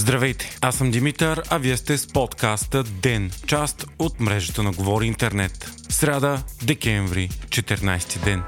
Здравейте, аз съм Димитър, а вие сте с подкаста ДЕН, част от мрежата на Говори Интернет. Сряда, декември, 14 ден.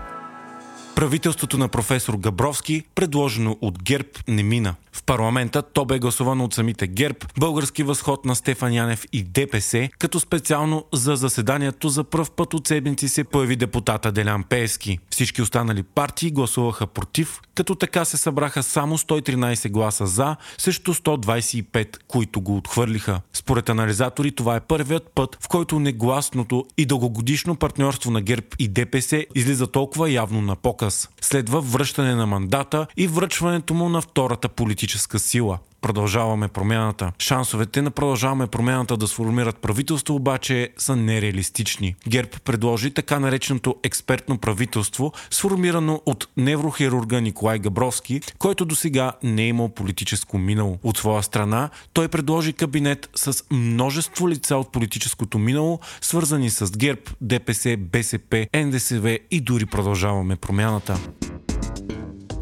Правителството на професор Габровски, предложено от ГЕРБ, не мина. В парламента то бе гласувано от самите ГЕРБ, български възход на Стефан Янев и ДПС, като специално за заседанието за пръв път от седмици се появи депутата Делян Пески. Всички останали партии гласуваха против, като така се събраха само 113 гласа за, срещу 125, които го отхвърлиха. Според анализатори това е първият път, в който негласното и дългогодишно партньорство на ГЕРБ и ДПС излиза толкова явно на показ. Следва връщане на мандата и връчването му на втората политическа сила. Продължаваме промяната. Шансовете на продължаваме промяната да сформират правителство обаче са нереалистични. ГЕРБ предложи така нареченото експертно правителство, сформирано от неврохирурга Николай Габровски, който до сега не е имал политическо минало. От своя страна, той предложи кабинет с множество лица от политическото минало, свързани с ГЕРБ, ДПС, БСП, НДСВ и дори продължаваме промяната.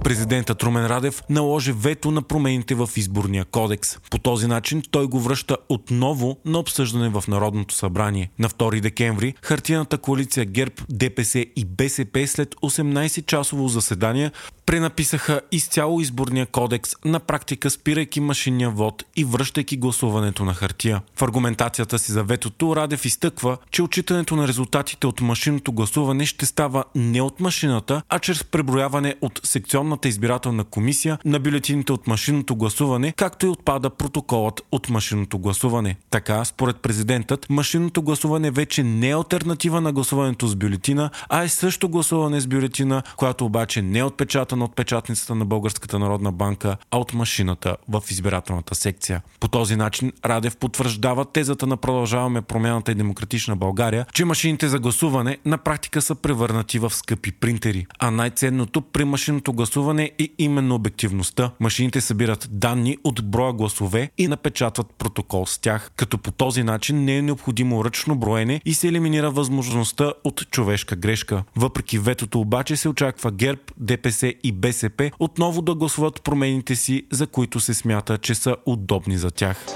Президентът Румен Радев наложи вето на промените в изборния кодекс. По този начин той го връща отново на обсъждане в Народното събрание. На 2 декември хартияната коалиция ГЕРБ, ДПС и БСП след 18-часово заседание пренаписаха изцяло изборния кодекс, на практика спирайки машинния вод и връщайки гласуването на хартия. В аргументацията си за ветото Радев изтъква, че отчитането на резултатите от машинното гласуване ще става не от машината, а чрез преброяване от секционната избирателна комисия на бюлетините от машинното гласуване, както и отпада протоколът от машинното гласуване. Така, според президентът, машинното гласуване вече не е альтернатива на гласуването с бюлетина, а е също гласуване с бюлетина, която обаче не е отпечатана от печатницата на Българската народна банка, а от машината в избирателната секция. По този начин Радев потвърждава тезата на Продължаваме промяната и демократична България, че машините за гласуване на практика са превърнати в скъпи принтери. А най-ценното при машинното гласуване е именно обективността. Машините събират данни от броя гласове и напечатват протокол с тях, като по този начин не е необходимо ръчно броене и се елиминира възможността от човешка грешка. Въпреки ветото обаче се очаква ГЕРБ, ДПС и БСП отново да гласуват промените си, за които се смята, че са удобни за тях.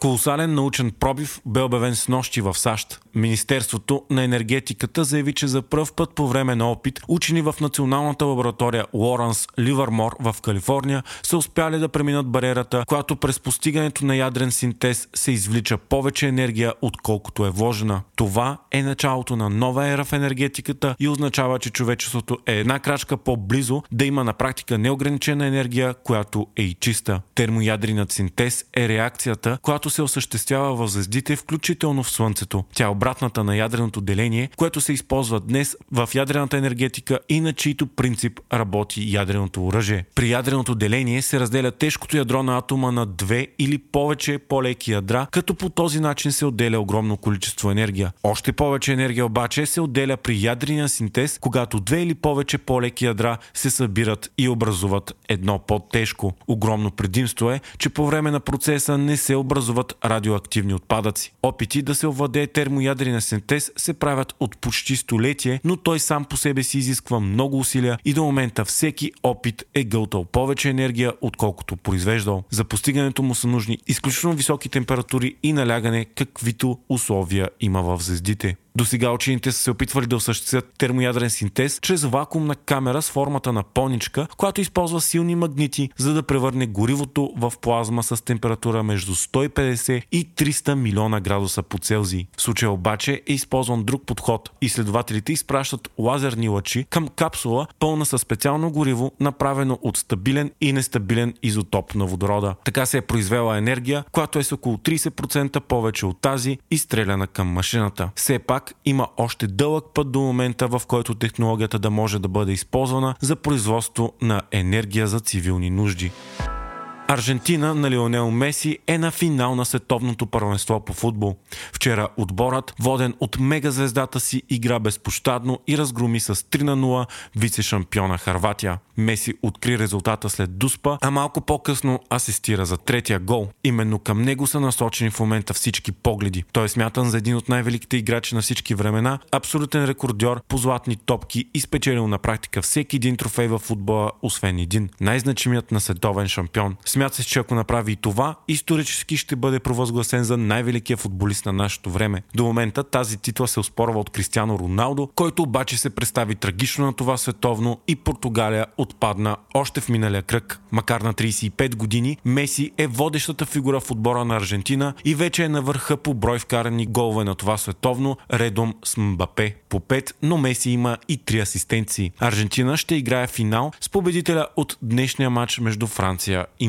Колосален научен пробив бе обявен с нощи в САЩ. Министерството на енергетиката заяви, че за първ път по време на опит учени в националната лаборатория Лоранс Ливърмор в Калифорния са успяли да преминат барерата, която през постигането на ядрен синтез се извлича повече енергия, отколкото е вложена. Това е началото на нова ера в енергетиката и означава, че човечеството е една крачка по-близо да има на практика неограничена енергия, която е и чиста. Термоядринът синтез е реакцията, която се осъществява в звездите, включително в Слънцето. Тя е обратната на ядреното деление, което се използва днес в ядрената енергетика и на чийто принцип работи ядреното оръжие. При ядреното деление се разделя тежкото ядро на атома на две или повече по-леки ядра, като по този начин се отделя огромно количество енергия. Още повече енергия обаче се отделя при ядрения синтез, когато две или повече по-леки ядра се събират и образуват едно по-тежко. Огромно предимство е, че по време на процеса не се образуват радиоактивни отпадъци. Опити да се овладее термоядрена синтез се правят от почти столетие, но той сам по себе си изисква много усилия и до момента всеки опит е гълтал повече енергия, отколкото произвеждал. За постигането му са нужни изключително високи температури и налягане, каквито условия има в звездите. До сега учените са се опитвали да осъществят термоядрен синтез чрез вакуумна камера с формата на поничка, която използва силни магнити, за да превърне горивото в плазма с температура между 150 и 300 милиона градуса по Целзий. В случая обаче е използван друг подход. Изследователите изпращат лазерни лъчи към капсула, пълна със специално гориво, направено от стабилен и нестабилен изотоп на водорода. Така се е произвела енергия, която е с около 30% повече от тази, изстреляна към машината. Все пак има още дълъг път до момента, в който технологията да може да бъде използвана за производство на енергия за цивилни нужди. Аржентина на Лионел Меси е на финал на световното първенство по футбол. Вчера отборът, воден от мегазвездата си, игра безпощадно и разгроми с 3 на 0 вице-шампиона Харватия. Меси откри резултата след Дуспа, а малко по-късно асистира за третия гол. Именно към него са насочени в момента всички погледи. Той е смятан за един от най-великите играчи на всички времена, абсолютен рекордьор по златни топки и спечелил на практика всеки един трофей в футбола, освен един. Най-значимият на световен шампион. Смята се, че ако направи и това, исторически ще бъде провъзгласен за най-великия футболист на нашето време. До момента тази титла се оспорва от Кристиано Роналдо, който обаче се представи трагично на това световно и Португалия отпадна още в миналия кръг. Макар на 35 години, Меси е водещата фигура в отбора на Аржентина и вече е на върха по брой вкарани голове на това световно, редом с Мбапе по 5, но Меси има и 3 асистенции. Аржентина ще играе финал с победителя от днешния матч между Франция и